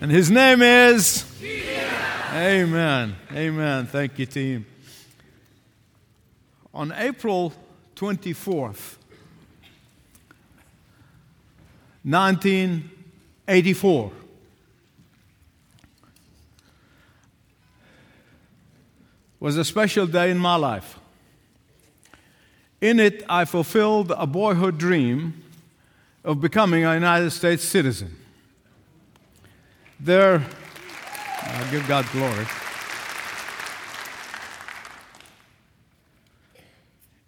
And his name is? Amen. Amen. Thank you, team. On April 24th, 1984, was a special day in my life. In it, I fulfilled a boyhood dream of becoming a United States citizen. There, I give God glory.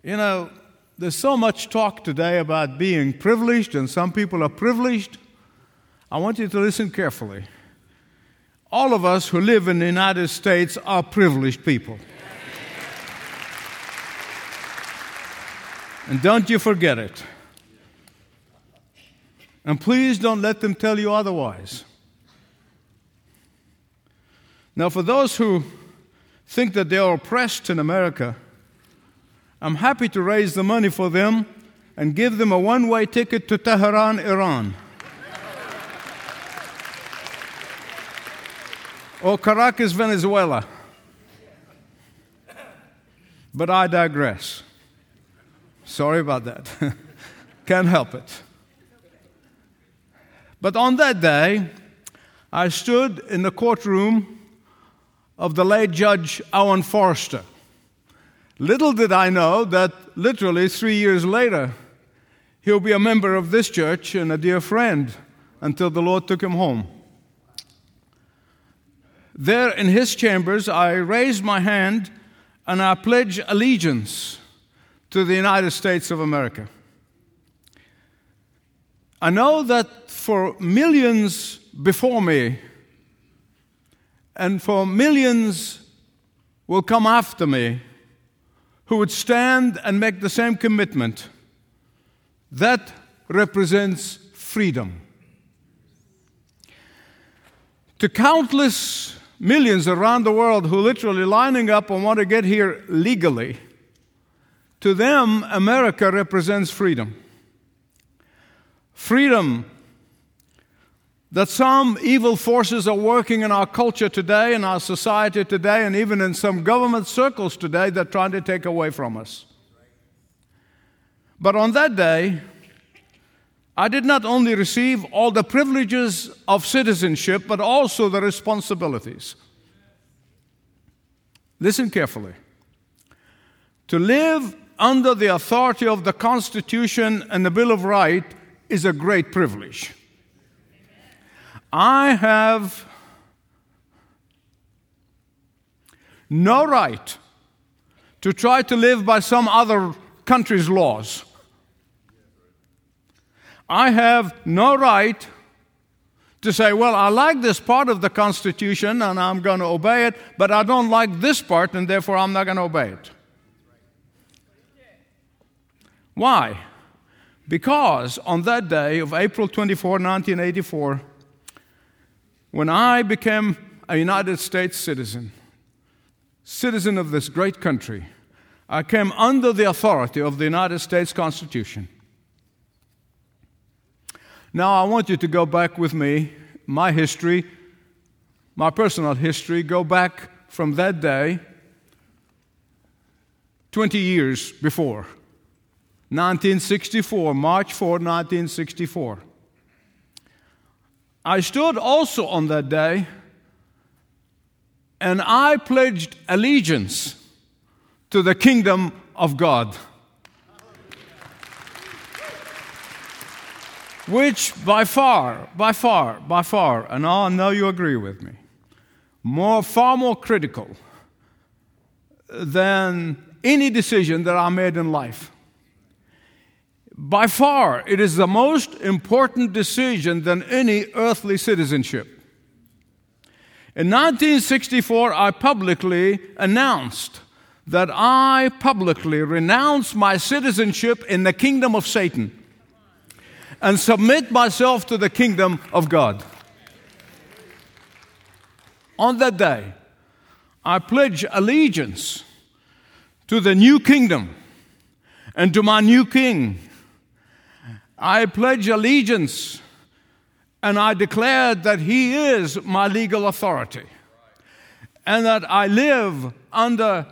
You know, there's so much talk today about being privileged, and some people are privileged. I want you to listen carefully. All of us who live in the United States are privileged people. And don't you forget it. And please don't let them tell you otherwise. Now, for those who think that they are oppressed in America, I'm happy to raise the money for them and give them a one way ticket to Tehran, Iran. or Caracas, Venezuela. But I digress. Sorry about that. Can't help it. But on that day, I stood in the courtroom of the late Judge Owen Forrester. Little did I know that literally three years later, he'll be a member of this church and a dear friend until the Lord took him home. There in his chambers, I raised my hand and I pledge allegiance to the United States of America. I know that for millions before me, and for millions will come after me who would stand and make the same commitment, that represents freedom. To countless millions around the world who literally lining up and want to get here legally, to them, America represents freedom. Freedom that some evil forces are working in our culture today, in our society today, and even in some government circles today that are trying to take away from us. But on that day, I did not only receive all the privileges of citizenship, but also the responsibilities. Listen carefully. To live under the authority of the Constitution and the Bill of Rights is a great privilege. I have no right to try to live by some other country's laws. I have no right to say, well, I like this part of the Constitution and I'm going to obey it, but I don't like this part and therefore I'm not going to obey it. Why? Because on that day of April 24, 1984, when I became a United States citizen, citizen of this great country, I came under the authority of the United States Constitution. Now, I want you to go back with me, my history, my personal history, go back from that day 20 years before. 1964, March 4, 1964. I stood also on that day and I pledged allegiance to the kingdom of God. Which by far, by far, by far, and I know you agree with me, more, far more critical than any decision that I made in life. By far, it is the most important decision than any earthly citizenship. In 1964, I publicly announced that I publicly renounce my citizenship in the kingdom of Satan and submit myself to the kingdom of God. On that day, I pledge allegiance to the new kingdom and to my new king I pledge allegiance and I declared that He is my legal authority and that I live under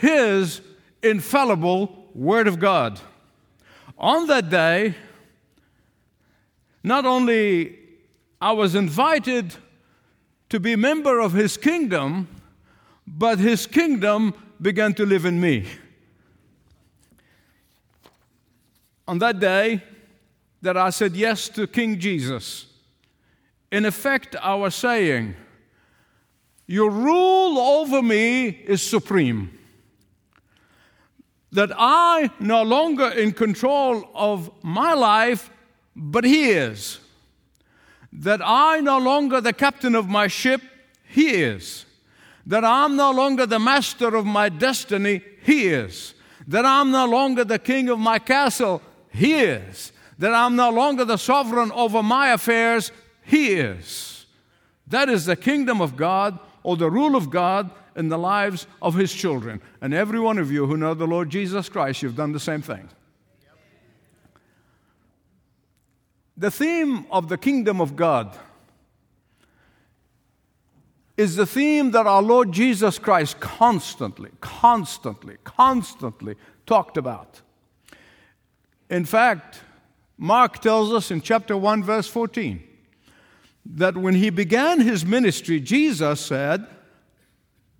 His infallible Word of God. On that day, not only I was invited to be member of His kingdom, but His kingdom began to live in me. On that day, that I said yes to King Jesus, in effect, I was saying, Your rule over me is supreme. That I no longer in control of my life, but He is. That I no longer the captain of my ship, He is. That I'm no longer the master of my destiny, He is. That I'm no longer the king of my castle, He is. That I'm no longer the sovereign over my affairs, he is. That is the kingdom of God or the rule of God in the lives of His children. And every one of you who know the Lord Jesus Christ, you've done the same thing. The theme of the kingdom of God is the theme that our Lord Jesus Christ constantly, constantly, constantly talked about. In fact, Mark tells us in chapter 1, verse 14 that when he began his ministry, Jesus said,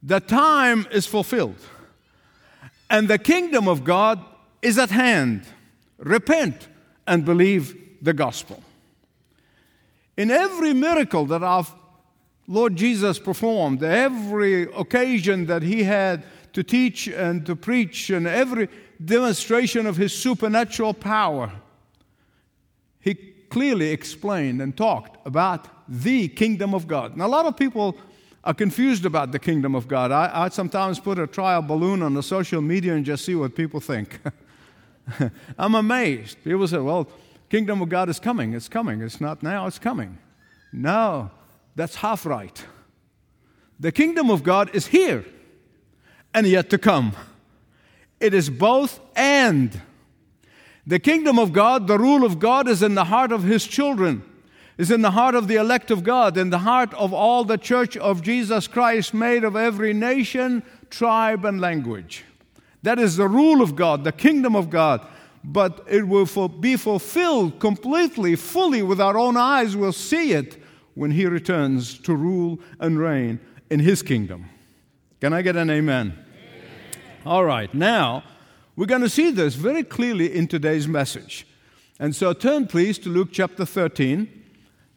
The time is fulfilled, and the kingdom of God is at hand. Repent and believe the gospel. In every miracle that our Lord Jesus performed, every occasion that he had to teach and to preach, and every demonstration of his supernatural power, clearly explained and talked about the kingdom of God. Now, a lot of people are confused about the kingdom of God. I, I sometimes put a trial balloon on the social media and just see what people think. I'm amazed. People say, well, kingdom of God is coming. It's coming. It's not now, it's coming. No, that's half right. The kingdom of God is here and yet to come. It is both and. The kingdom of God, the rule of God, is in the heart of His children, is in the heart of the elect of God, in the heart of all the church of Jesus Christ, made of every nation, tribe, and language. That is the rule of God, the kingdom of God. But it will be fulfilled completely, fully, with our own eyes. We'll see it when He returns to rule and reign in His kingdom. Can I get an amen? amen. All right, now. We're going to see this very clearly in today's message. And so turn, please, to Luke chapter 13.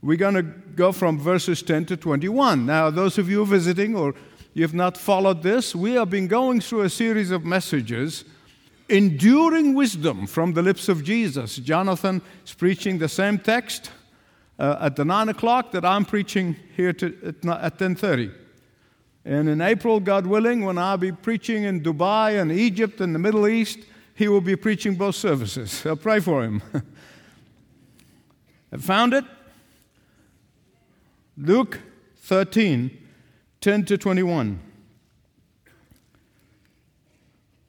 We're going to go from verses 10 to 21. Now, those of you visiting or you have not followed this, we have been going through a series of messages, enduring wisdom from the lips of Jesus. Jonathan is preaching the same text uh, at the 9 o'clock that I'm preaching here to, at, at 10.30. And in April, God willing, when I'll be preaching in Dubai and Egypt and the Middle East, he will be preaching both services. I'll pray for him. I found it. Luke 13, 10 to 21.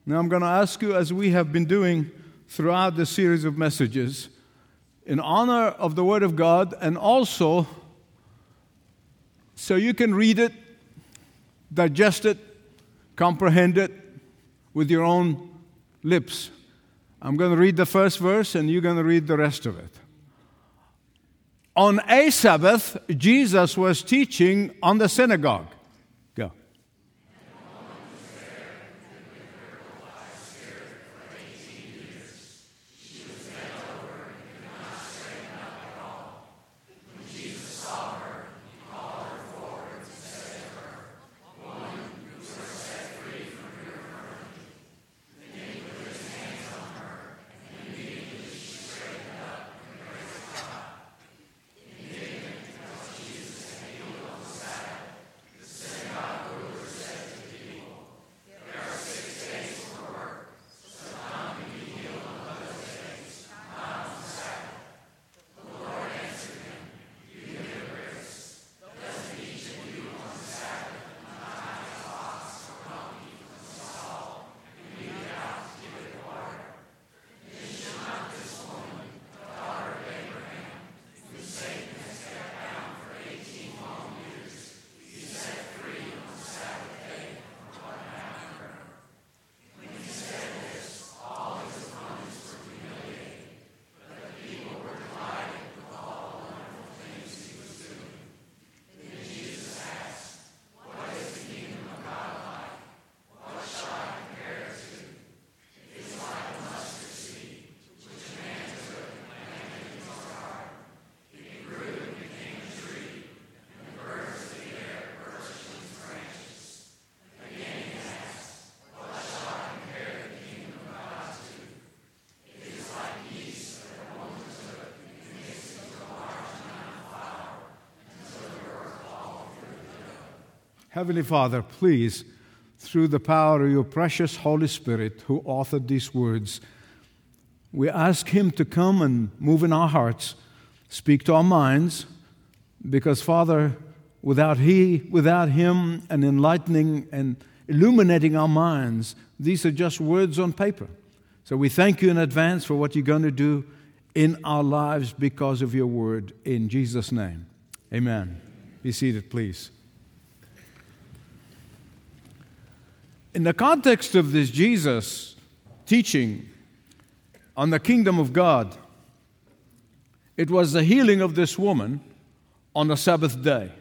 Now I'm going to ask you, as we have been doing throughout the series of messages, in honor of the Word of God and also so you can read it digest it, comprehend it with your own lips. I'm going to read the first verse and you're going to read the rest of it. On a Sabbath, Jesus was teaching on the synagogue. Heavenly Father, please, through the power of your precious Holy Spirit who authored these words, we ask Him to come and move in our hearts, speak to our minds, because, Father, without He, without Him, and enlightening and illuminating our minds, these are just words on paper. So we thank you in advance for what you're going to do in our lives because of your word. In Jesus' name, amen. Be seated, please. In the context of this Jesus teaching on the kingdom of God, it was the healing of this woman on the Sabbath day.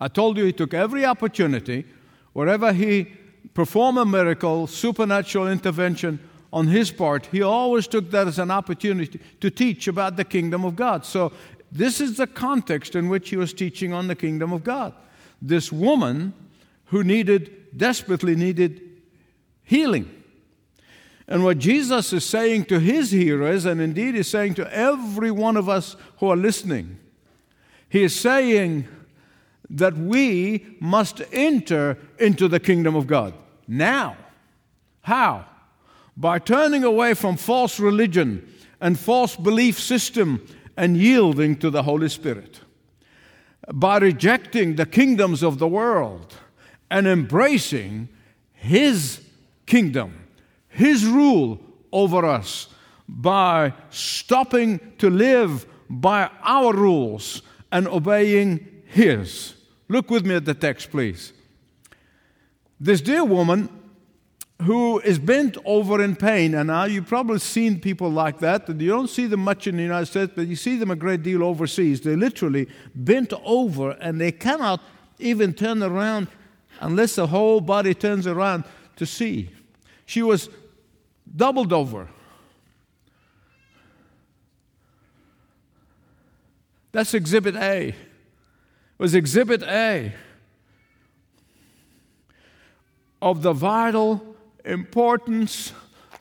I told you he took every opportunity, wherever he performed a miracle, supernatural intervention on his part, he always took that as an opportunity to teach about the kingdom of God. So, this is the context in which he was teaching on the kingdom of God. This woman who needed, desperately needed healing. And what Jesus is saying to his hearers, and indeed is saying to every one of us who are listening, he is saying that we must enter into the kingdom of God now. How? By turning away from false religion and false belief system and yielding to the Holy Spirit. By rejecting the kingdoms of the world and embracing His kingdom, His rule over us, by stopping to live by our rules and obeying His. Look with me at the text, please. This dear woman who is bent over in pain, and now you've probably seen people like that, you don't see them much in the United States, but you see them a great deal overseas. They're literally bent over and they cannot even turn around unless the whole body turns around to see. She was doubled over. That's exhibit A. It was exhibit A of the vital importance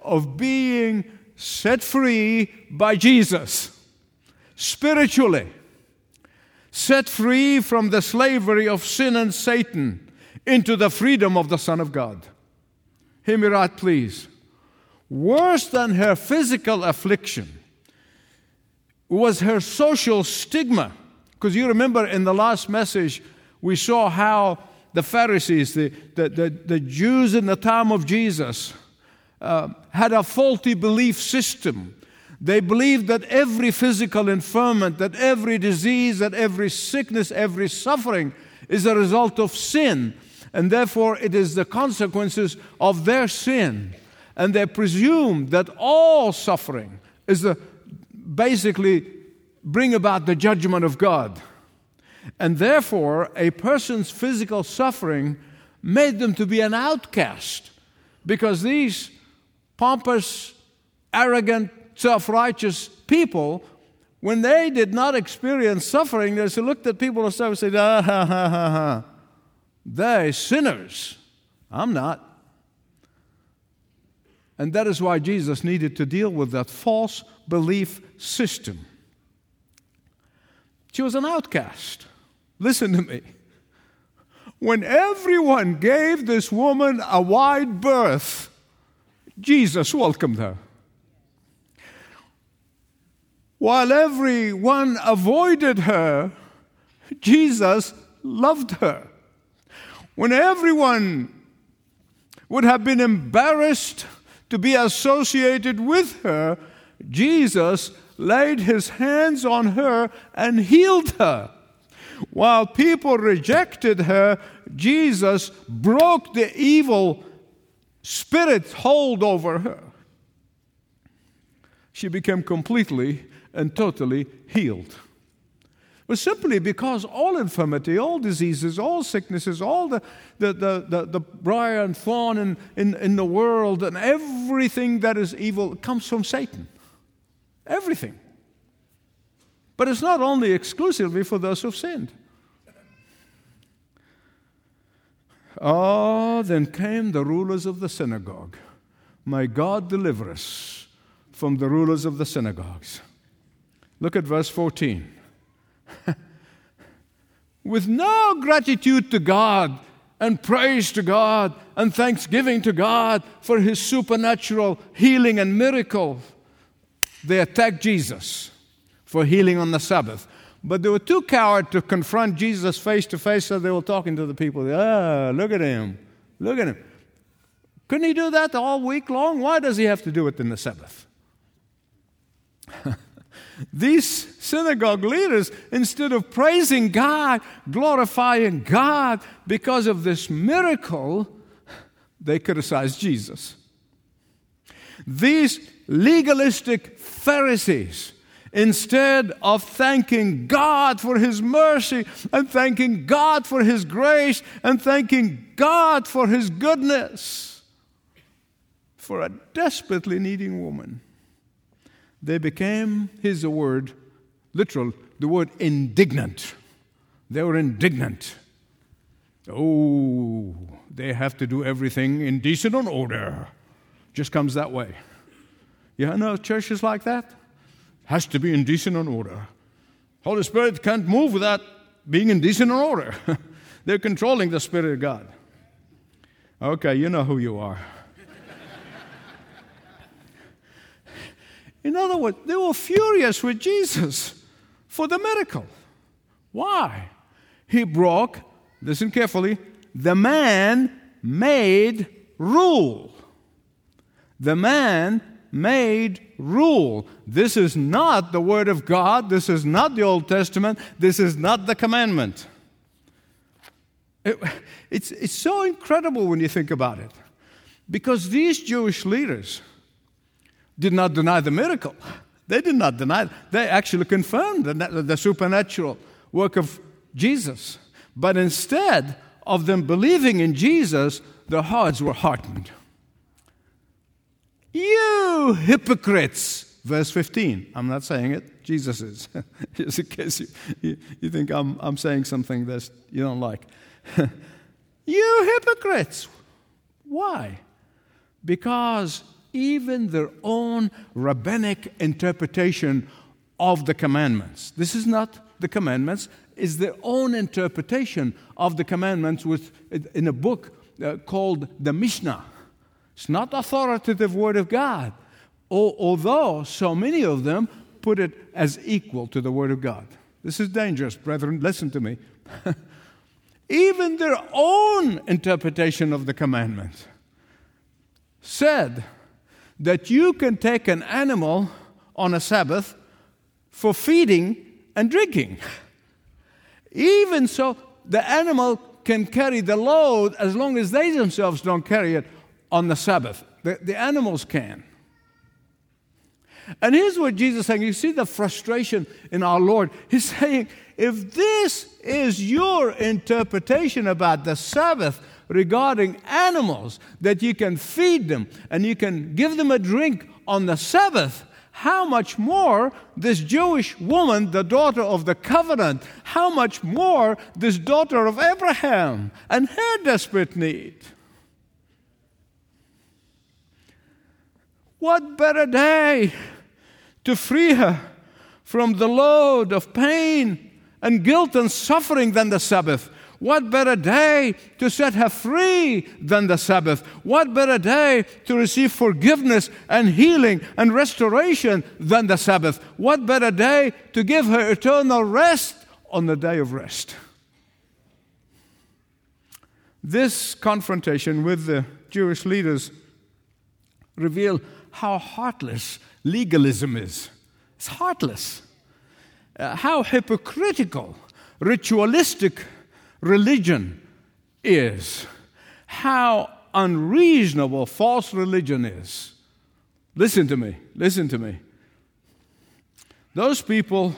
of being set free by Jesus spiritually, set free from the slavery of sin and Satan into the freedom of the Son of God. Hear me right, please. Worse than her physical affliction was her social stigma. Because you remember in the last message, we saw how the Pharisees, the, the, the, the Jews in the time of Jesus, uh, had a faulty belief system. They believed that every physical infirmity, that every disease, that every sickness, every suffering is a result of sin. And therefore, it is the consequences of their sin. And they presume that all suffering is the, basically bring about the judgment of God. And therefore, a person's physical suffering made them to be an outcast because these pompous, arrogant, self righteous people, when they did not experience suffering, they looked at people and said, ah, ha, ha, ha, ha. They're sinners. I'm not. And that is why Jesus needed to deal with that false belief system. She was an outcast. Listen to me. When everyone gave this woman a wide berth, Jesus welcomed her. While everyone avoided her, Jesus loved her. When everyone would have been embarrassed to be associated with her, Jesus laid his hands on her and healed her. While people rejected her, Jesus broke the evil spirit's hold over her. She became completely and totally healed. Was simply because all infirmity, all diseases, all sicknesses, all the, the, the, the, the briar and thorn in, in, in the world, and everything that is evil comes from Satan. Everything. But it's not only exclusively for those who've sinned. Oh, then came the rulers of the synagogue. May God deliver us from the rulers of the synagogues. Look at verse 14. With no gratitude to God and praise to God and thanksgiving to God for his supernatural healing and miracle. They attacked Jesus for healing on the Sabbath. But they were too coward to confront Jesus face to face, so they were talking to the people. Ah, look at him. Look at him. Couldn't he do that all week long? Why does he have to do it in the Sabbath? These synagogue leaders, instead of praising God, glorifying God because of this miracle, they criticized Jesus. These legalistic Pharisees, instead of thanking God for His mercy and thanking God for His grace and thanking God for His goodness, for a desperately needing woman, they became, here's the word, literal, the word indignant. They were indignant. Oh, they have to do everything in decent and order. Just comes that way. You know churches like that has to be in decent and order. Holy Spirit can't move without being in decent and order. They're controlling the Spirit of God. Okay, you know who you are. In other words, they were furious with Jesus for the miracle. Why? He broke, listen carefully, the man made rule. The man made rule. This is not the Word of God. This is not the Old Testament. This is not the commandment. It, it's, it's so incredible when you think about it. Because these Jewish leaders, did not deny the miracle. They did not deny it. They actually confirmed the, the supernatural work of Jesus. But instead of them believing in Jesus, their hearts were hardened. You hypocrites! Verse 15. I'm not saying it, Jesus is. Just in case you, you, you think I'm, I'm saying something that you don't like. you hypocrites! Why? Because even their own rabbinic interpretation of the commandments. This is not the commandments, is their own interpretation of the commandments with, in a book uh, called the Mishnah. It's not authoritative word of God, although so many of them put it as equal to the word of God. This is dangerous, brethren. Listen to me. Even their own interpretation of the commandments said that you can take an animal on a Sabbath for feeding and drinking. Even so, the animal can carry the load as long as they themselves don't carry it on the Sabbath. The, the animals can. And here's what Jesus is saying. You see the frustration in our Lord. He's saying, if this is your interpretation about the Sabbath, regarding animals that you can feed them and you can give them a drink on the Sabbath, how much more this Jewish woman, the daughter of the covenant, how much more this daughter of Abraham and her desperate need. What better day to free her from the load of pain and guilt and suffering than the Sabbath? What better day to set her free than the Sabbath? What better day to receive forgiveness and healing and restoration than the Sabbath? What better day to give her eternal rest on the day of rest? This confrontation with the Jewish leaders reveal how heartless legalism is. It's heartless. Uh, how hypocritical, ritualistic religion is, how unreasonable false religion is. Listen to me, listen to me. Those people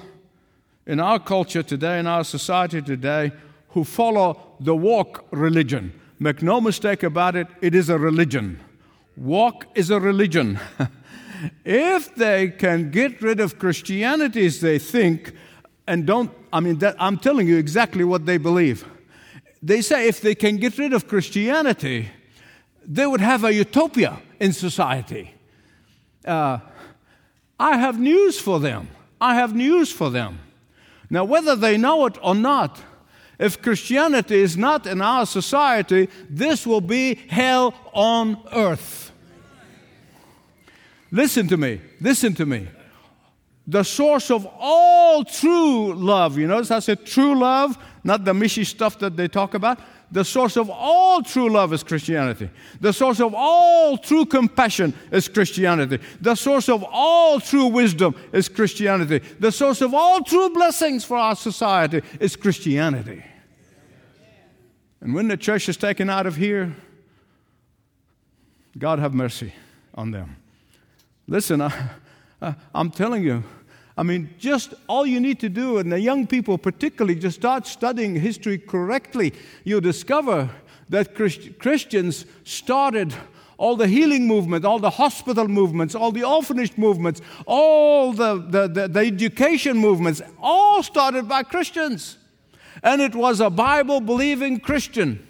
in our culture today, in our society today, who follow the woke religion, make no mistake about it, it is a religion. Woke is a religion. if they can get rid of Christianity as they think, and don't, I mean, that, I'm telling you exactly what they believe. They say if they can get rid of Christianity, they would have a utopia in society. Uh, I have news for them. I have news for them. Now, whether they know it or not, If Christianity is not in our society, this will be hell on earth. Listen to me. Listen to me. The source of all true love, you notice I said true love, not the mishy stuff that they talk about. The source of all true love is Christianity. The source of all true compassion is Christianity. The source of all true wisdom is Christianity. The source of all true blessings for our society is Christianity. And when the church is taken out of here, God have mercy on them. Listen, I, am telling you, I mean, just all you need to do, and the young people particularly, just start studying history correctly. You'll discover that Christ- Christians started all the healing movement, all the hospital movements, all the orphanage movements, all the, the, the, the education movements, all started by Christians. And it was a Bible believing Christian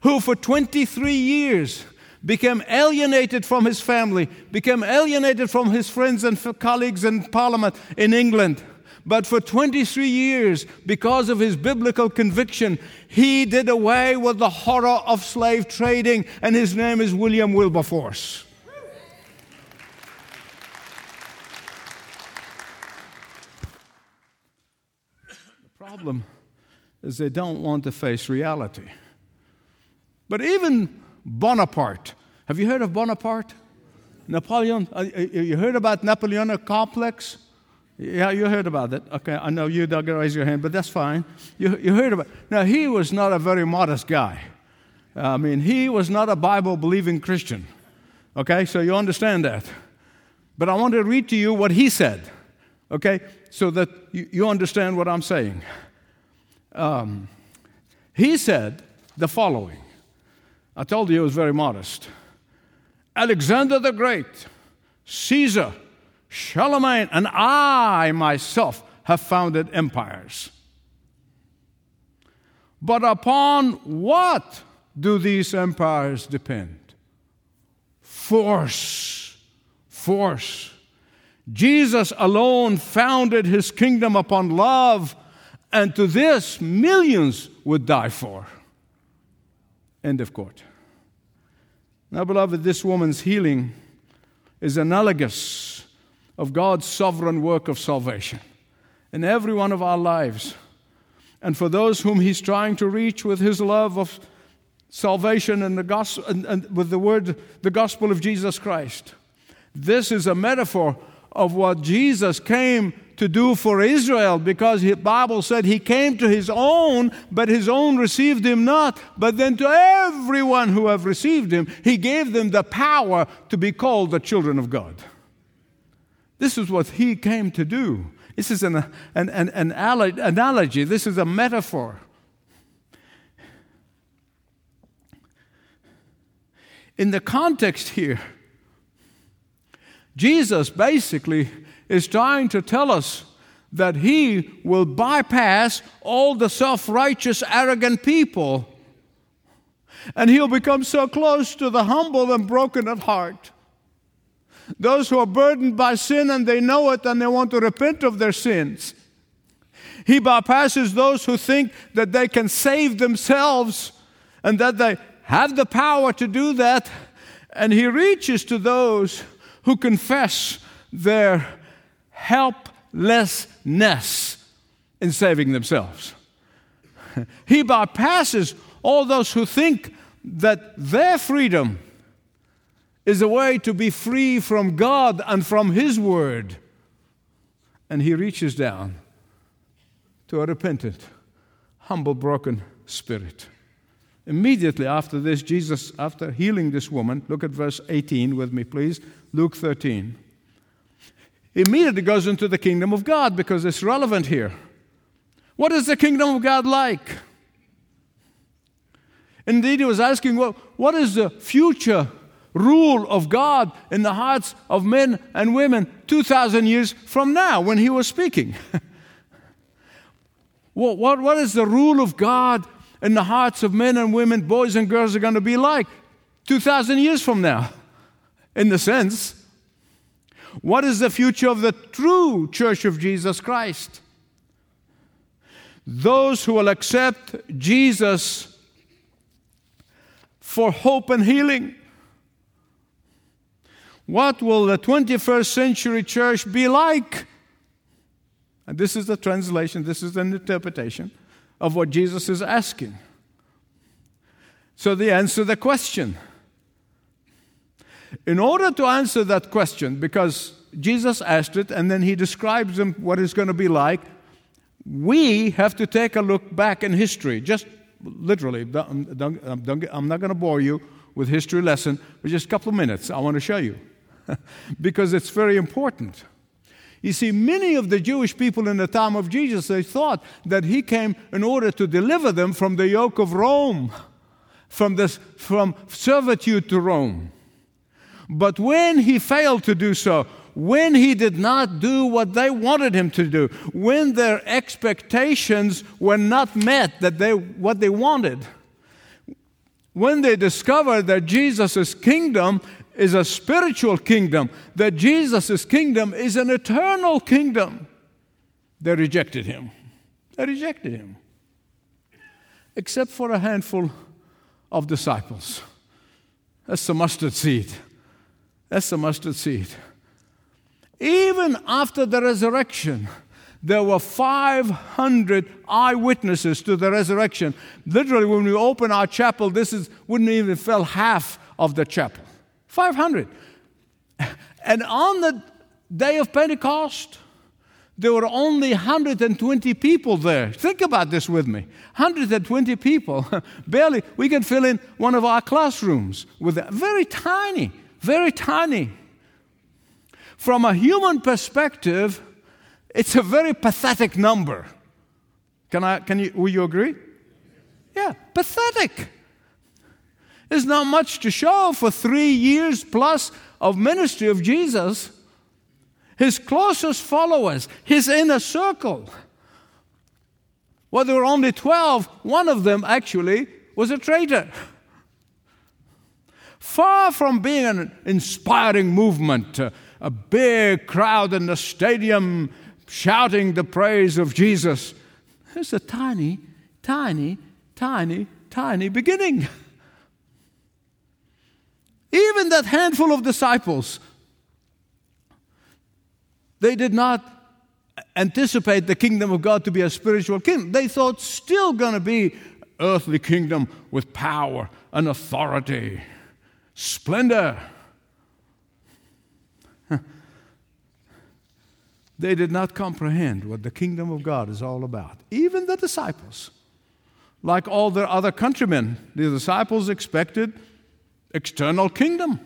who, for 23 years, became alienated from his family, became alienated from his friends and colleagues in parliament in England. But for 23 years, because of his biblical conviction, he did away with the horror of slave trading, and his name is William Wilberforce. The problem is they don't want to face reality. But even Bonaparte. Have you heard of Bonaparte? Napoleon? Uh, uh, you heard about Napoleonic complex? Yeah, you heard about it. Okay, I know you don't raise your hand, but that's fine. You, you heard about it. Now, he was not a very modest guy. I mean, he was not a Bible believing Christian. Okay, so you understand that. But I want to read to you what he said, okay, so that you, you understand what I'm saying. Um, he said the following I told you he was very modest. Alexander the Great, Caesar, Charlemagne, and I myself have founded empires. But upon what do these empires depend? Force. Force. Jesus alone founded his kingdom upon love, and to this millions would die for. End of quote. Now, beloved, this woman's healing is analogous of God's sovereign work of salvation in every one of our lives. And for those whom He's trying to reach with His love of salvation and, the gospel, and, and with the word, the gospel of Jesus Christ. This is a metaphor of what Jesus came to do for Israel because the Bible said he came to his own, but his own received him not. But then to everyone who have received him, he gave them the power to be called the children of God. This is what he came to do. This is an, an, an, an analogy, this is a metaphor. In the context here, Jesus basically is trying to tell us that he will bypass all the self righteous, arrogant people. And he'll become so close to the humble and broken at heart. Those who are burdened by sin and they know it and they want to repent of their sins. He bypasses those who think that they can save themselves and that they have the power to do that. And he reaches to those who confess their helplessness in saving themselves. He bypasses all those who think that their freedom is a way to be free from God and from His Word. And He reaches down to a repentant, humble, broken spirit. Immediately after this, Jesus, after healing this woman, look at verse 18 with me, please. Luke 13 immediately goes into the kingdom of God because it's relevant here. What is the kingdom of God like? Indeed, he was asking, well, what is the future rule of God in the hearts of men and women 2,000 years from now when he was speaking? what, what, what is the rule of God in the hearts of men and women, boys and girls, are going to be like 2,000 years from now? In the sense what is the future of the true church of Jesus Christ? those who will accept Jesus for hope and healing. What will the 21st century church be like? And this is the translation, this is an interpretation of what Jesus is asking. So they answer the question. In order to answer that question, because Jesus asked it and then he describes them what it's going to be like, we have to take a look back in history. Just literally, I'm not going to bore you with history lesson, but just a couple of minutes. I want to show you because it's very important. You see, many of the Jewish people in the time of Jesus, they thought that he came in order to deliver them from the yoke of Rome, from, this, from servitude to Rome. But when he failed to do so, when he did not do what they wanted him to do, when their expectations were not met, that they, what they wanted, when they discovered that Jesus' kingdom is a spiritual kingdom, that Jesus' kingdom is an eternal kingdom, they rejected him. They rejected him. Except for a handful of disciples. That's the mustard seed. That's the mustard seed. Even after the resurrection, there were 500 eyewitnesses to the resurrection. Literally, when we open our chapel, this is, wouldn't even fill half of the chapel. 500. And on the day of Pentecost, there were only 120 people there. Think about this with me 120 people. Barely, we can fill in one of our classrooms with a very tiny, very tiny. From a human perspective, it's a very pathetic number. Can I, can you, will you agree? Yeah, pathetic. There's not much to show for three years plus of ministry of Jesus. His closest followers, his inner circle. Well, there were only 12. One of them actually was a traitor. Far from being an inspiring movement, a big crowd in the stadium shouting the praise of Jesus, it's a tiny, tiny, tiny, tiny beginning. Even that handful of disciples, they did not anticipate the kingdom of God to be a spiritual kingdom. They thought still going to be earthly kingdom with power and authority, splendor. They did not comprehend what the kingdom of God is all about. Even the disciples, like all their other countrymen, the disciples expected external kingdom.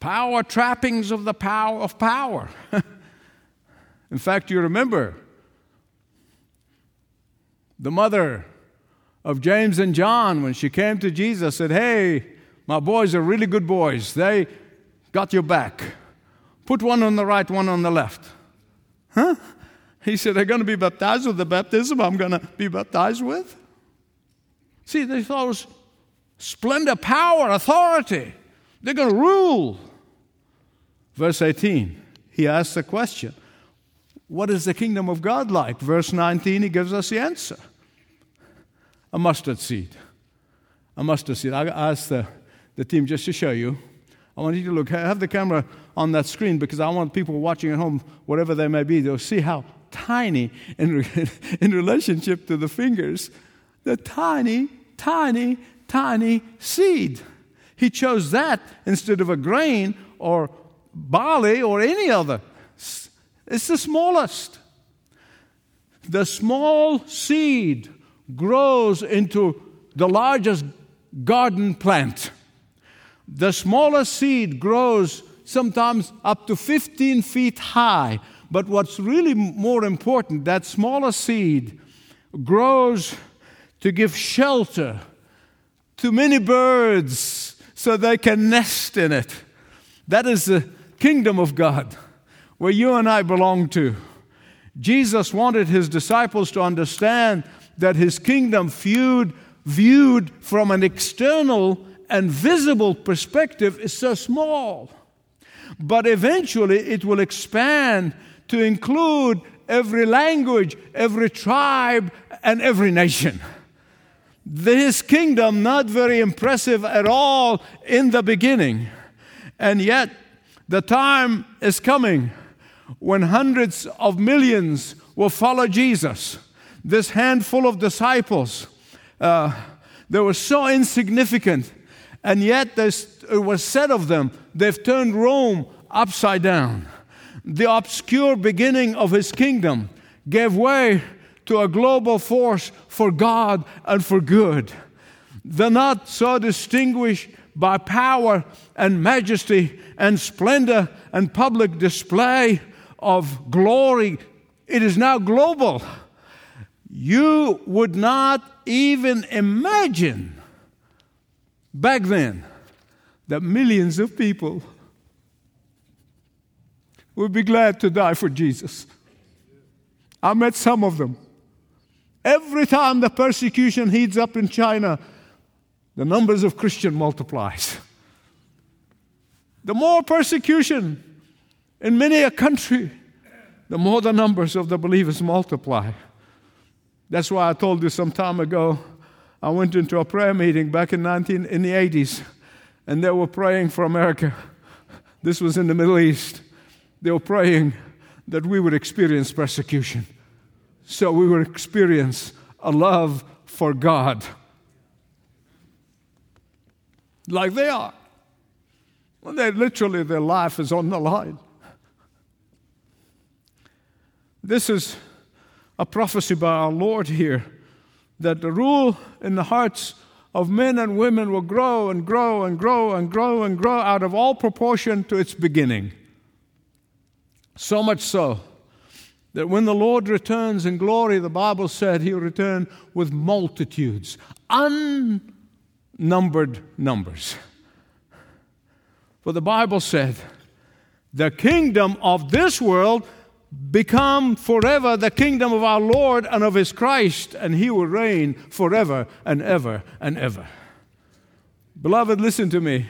Power trappings of the power of power. In fact, you remember the mother of James and John when she came to Jesus said, "Hey, my boys are really good boys. They got your back. Put one on the right, one on the left." Huh? He said, They're going to be baptized with the baptism I'm going to be baptized with. See, they thought it was splendor, power, authority. They're going to rule. Verse 18, he asks the question What is the kingdom of God like? Verse 19, he gives us the answer a mustard seed. A mustard seed. I asked the, the team just to show you. I want you to look, have the camera on that screen because I want people watching at home, whatever they may be, they'll see how tiny in, in relationship to the fingers, the tiny, tiny, tiny seed. He chose that instead of a grain or barley or any other. It's the smallest. The small seed grows into the largest garden plant. The smallest seed grows sometimes up to 15 feet high. But what's really more important, that smaller seed grows to give shelter to many birds so they can nest in it. That is the kingdom of God where you and I belong to. Jesus wanted his disciples to understand that his kingdom viewed, viewed from an external and visible perspective is so small. But eventually it will expand to include every language, every tribe, and every nation. This kingdom, not very impressive at all in the beginning. And yet, the time is coming when hundreds of millions will follow Jesus. This handful of disciples, uh, they were so insignificant, and yet it was said of them, they've turned Rome upside down. The obscure beginning of his kingdom gave way to a global force for God and for good. They're not so distinguished by power and majesty and splendor and public display of glory. It is now global. You would not even imagine back then that millions of people would be glad to die for Jesus. I met some of them. Every time the persecution heats up in China, the numbers of Christian multiplies. The more persecution in many a country, the more the numbers of the believers multiply. That's why I told you some time ago, I went into a prayer meeting back in 19, in the 80s, and they were praying for America. This was in the Middle East. They were praying that we would experience persecution so we will experience a love for God like they are. Well, they literally, their life is on the line. This is a prophecy by our Lord here that the rule in the hearts of men and women will grow and grow and grow and grow and grow out of all proportion to its beginning. So much so that when the Lord returns in glory, the Bible said he'll return with multitudes, unnumbered numbers. For the Bible said, the kingdom of this world become forever the kingdom of our Lord and of his Christ, and he will reign forever and ever and ever. Beloved, listen to me.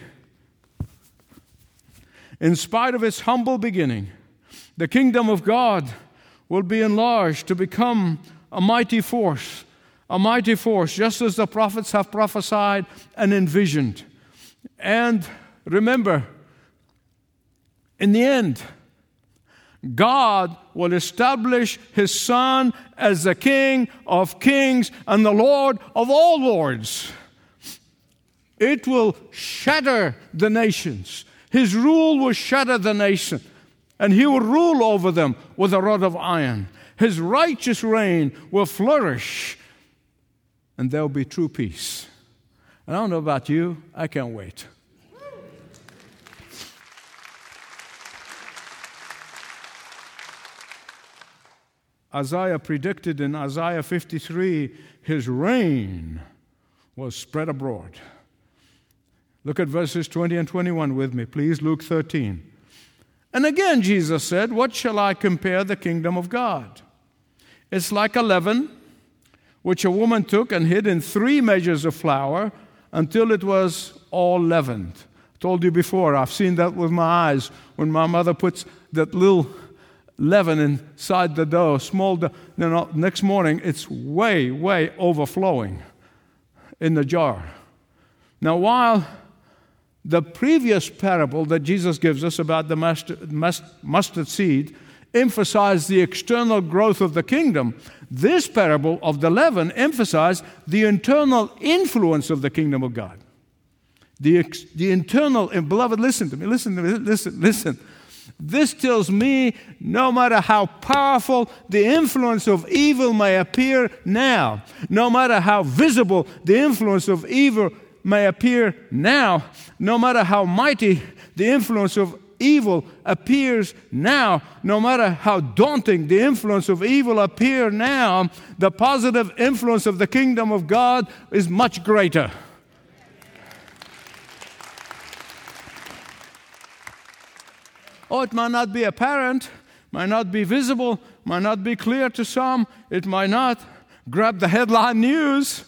In spite of its humble beginning, the kingdom of God will be enlarged to become a mighty force, a mighty force, just as the prophets have prophesied and envisioned. And remember, in the end, God will establish his Son as the King of kings and the Lord of all lords. It will shatter the nations. His rule will shatter the nation and he will rule over them with a rod of iron. His righteous reign will flourish, and there'll be true peace. And I don't know about you, I can't wait. Isaiah predicted in Isaiah 53 his reign was spread abroad. Look at verses 20 and 21 with me, please. Luke 13. And again, Jesus said, What shall I compare the kingdom of God? It's like a leaven, which a woman took and hid in three measures of flour until it was all leavened. I told you before, I've seen that with my eyes when my mother puts that little leaven inside the dough, small dough. You know, next morning, it's way, way overflowing in the jar. Now, while the previous parable that Jesus gives us about the mustard, mustard seed emphasized the external growth of the kingdom. This parable of the leaven emphasized the internal influence of the kingdom of God. The, the internal, and beloved, listen to me, listen to me, listen, listen. This tells me no matter how powerful the influence of evil may appear now, no matter how visible the influence of evil may appear now, no matter how mighty the influence of evil appears now, no matter how daunting the influence of evil appear now, the positive influence of the kingdom of God is much greater. Oh, it might not be apparent, might not be visible, might not be clear to some, it might not. Grab the headline news,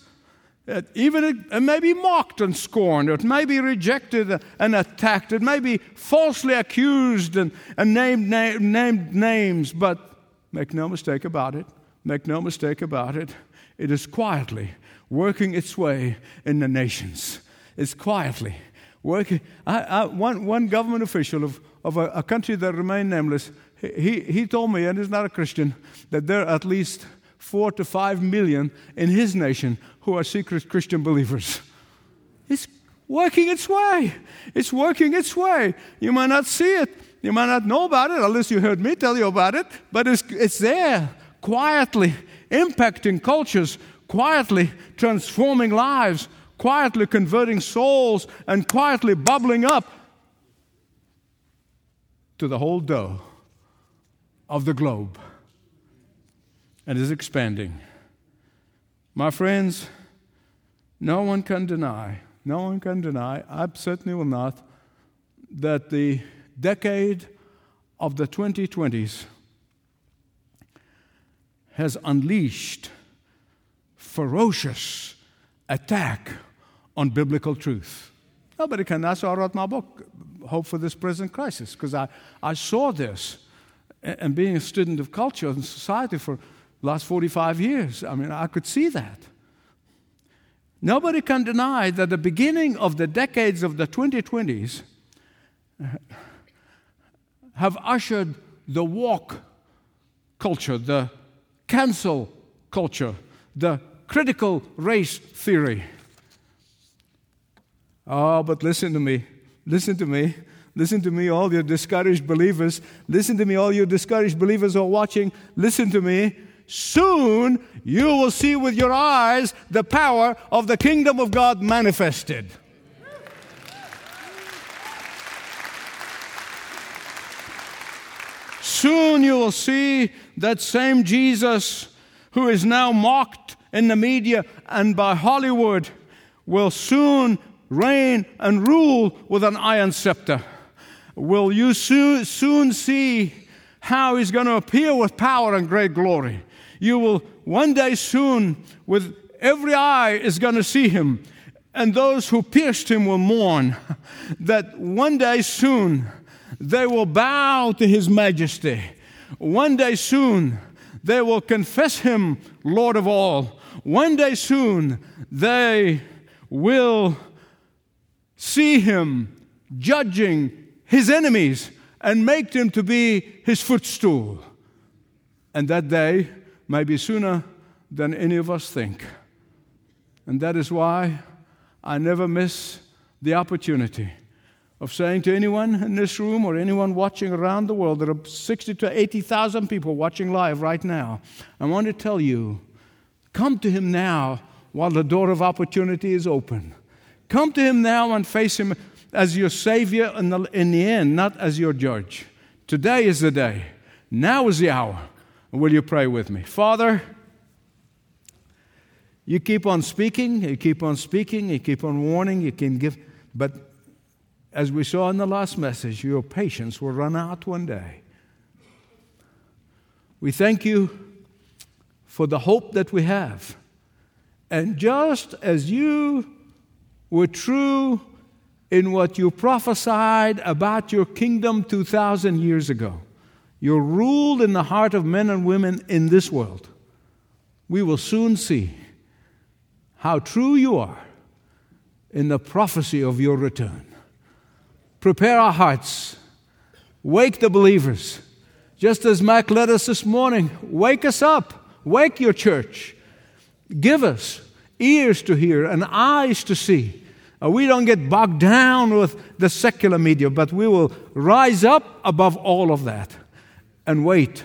it, even it, it, may be mocked and scorned, it may be rejected and attacked, it may be falsely accused and, and named, named names, but make no mistake about it, make no mistake about it, it is quietly working its way in the nations. It's quietly working. I, I, one, one government official of, of a, a country that remained nameless, he, he told me, and he's not a Christian, that there are at least four to five million in his nation who are secret Christian believers. It's working its way. It's working its way. You might not see it. You might not know about it unless you heard me tell you about it, but it's, it's there quietly impacting cultures, quietly transforming lives, quietly converting souls, and quietly bubbling up to the whole dough of the globe and is expanding. My friends, no one can deny, no one can deny, I certainly will not, that the decade of the 2020s has unleashed ferocious attack on biblical truth. Nobody can. That's why I wrote my book, Hope for This Present Crisis, because I, I saw this. And being a student of culture and society for the last 45 years, I mean, I could see that. Nobody can deny that the beginning of the decades of the 2020s uh, have ushered the woke culture, the cancel culture, the critical race theory. Oh, but listen to me. Listen to me. Listen to me, all your discouraged believers. Listen to me, all your discouraged believers who are watching. Listen to me. Soon you will see with your eyes the power of the kingdom of God manifested. Soon you will see that same Jesus who is now mocked in the media and by Hollywood will soon reign and rule with an iron scepter. Will you soon, see how he's going to appear with power and great glory? You will one day soon, with every eye is going to see him, and those who pierced him will mourn that one day soon they will bow to his majesty. One day soon they will confess him Lord of all. One day soon they will see him judging his enemies and make them to be his footstool. And that day may be sooner than any of us think. And that is why I never miss the opportunity of saying to anyone in this room or anyone watching around the world, there are 60 to 80,000 people watching live right now. I want to tell you come to Him now while the door of opportunity is open. Come to Him now and face Him as your Savior in the, in the end, not as your judge. Today is the day. Now is the hour. Will you pray with me? Father, you keep on speaking, you keep on speaking, you keep on warning, you can give, but as we saw in the last message, your patience will run out one day. We thank you for the hope that we have. And just as you were true in what you prophesied about your kingdom 2,000 years ago, you ruled in the heart of men and women in this world. We will soon see how true you are in the prophecy of your return. Prepare our hearts. Wake the believers. Just as Mac led us this morning, wake us up. Wake your church. Give us ears to hear and eyes to see. Uh, we don't get bogged down with the secular media, but we will rise up above all of that and wait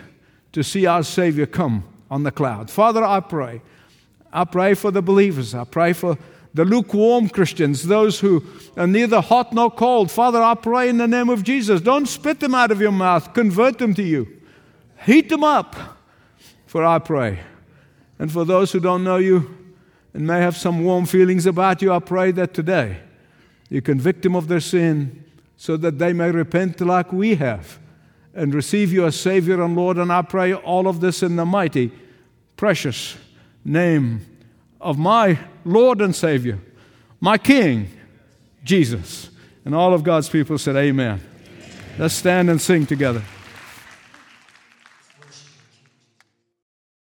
to see our Savior come on the cloud. Father, I pray. I pray for the believers. I pray for the lukewarm Christians, those who are neither hot nor cold. Father, I pray in the name of Jesus, don't spit them out of your mouth, convert them to you. Heat them up, for I pray. And for those who don't know you and may have some warm feelings about you, I pray that today you convict them of their sin so that they may repent like we have and receive you as Savior and Lord. And I pray all of this in the mighty, precious name of my Lord and Savior, my King, Jesus. And all of God's people said, Amen. Amen. Let's stand and sing together.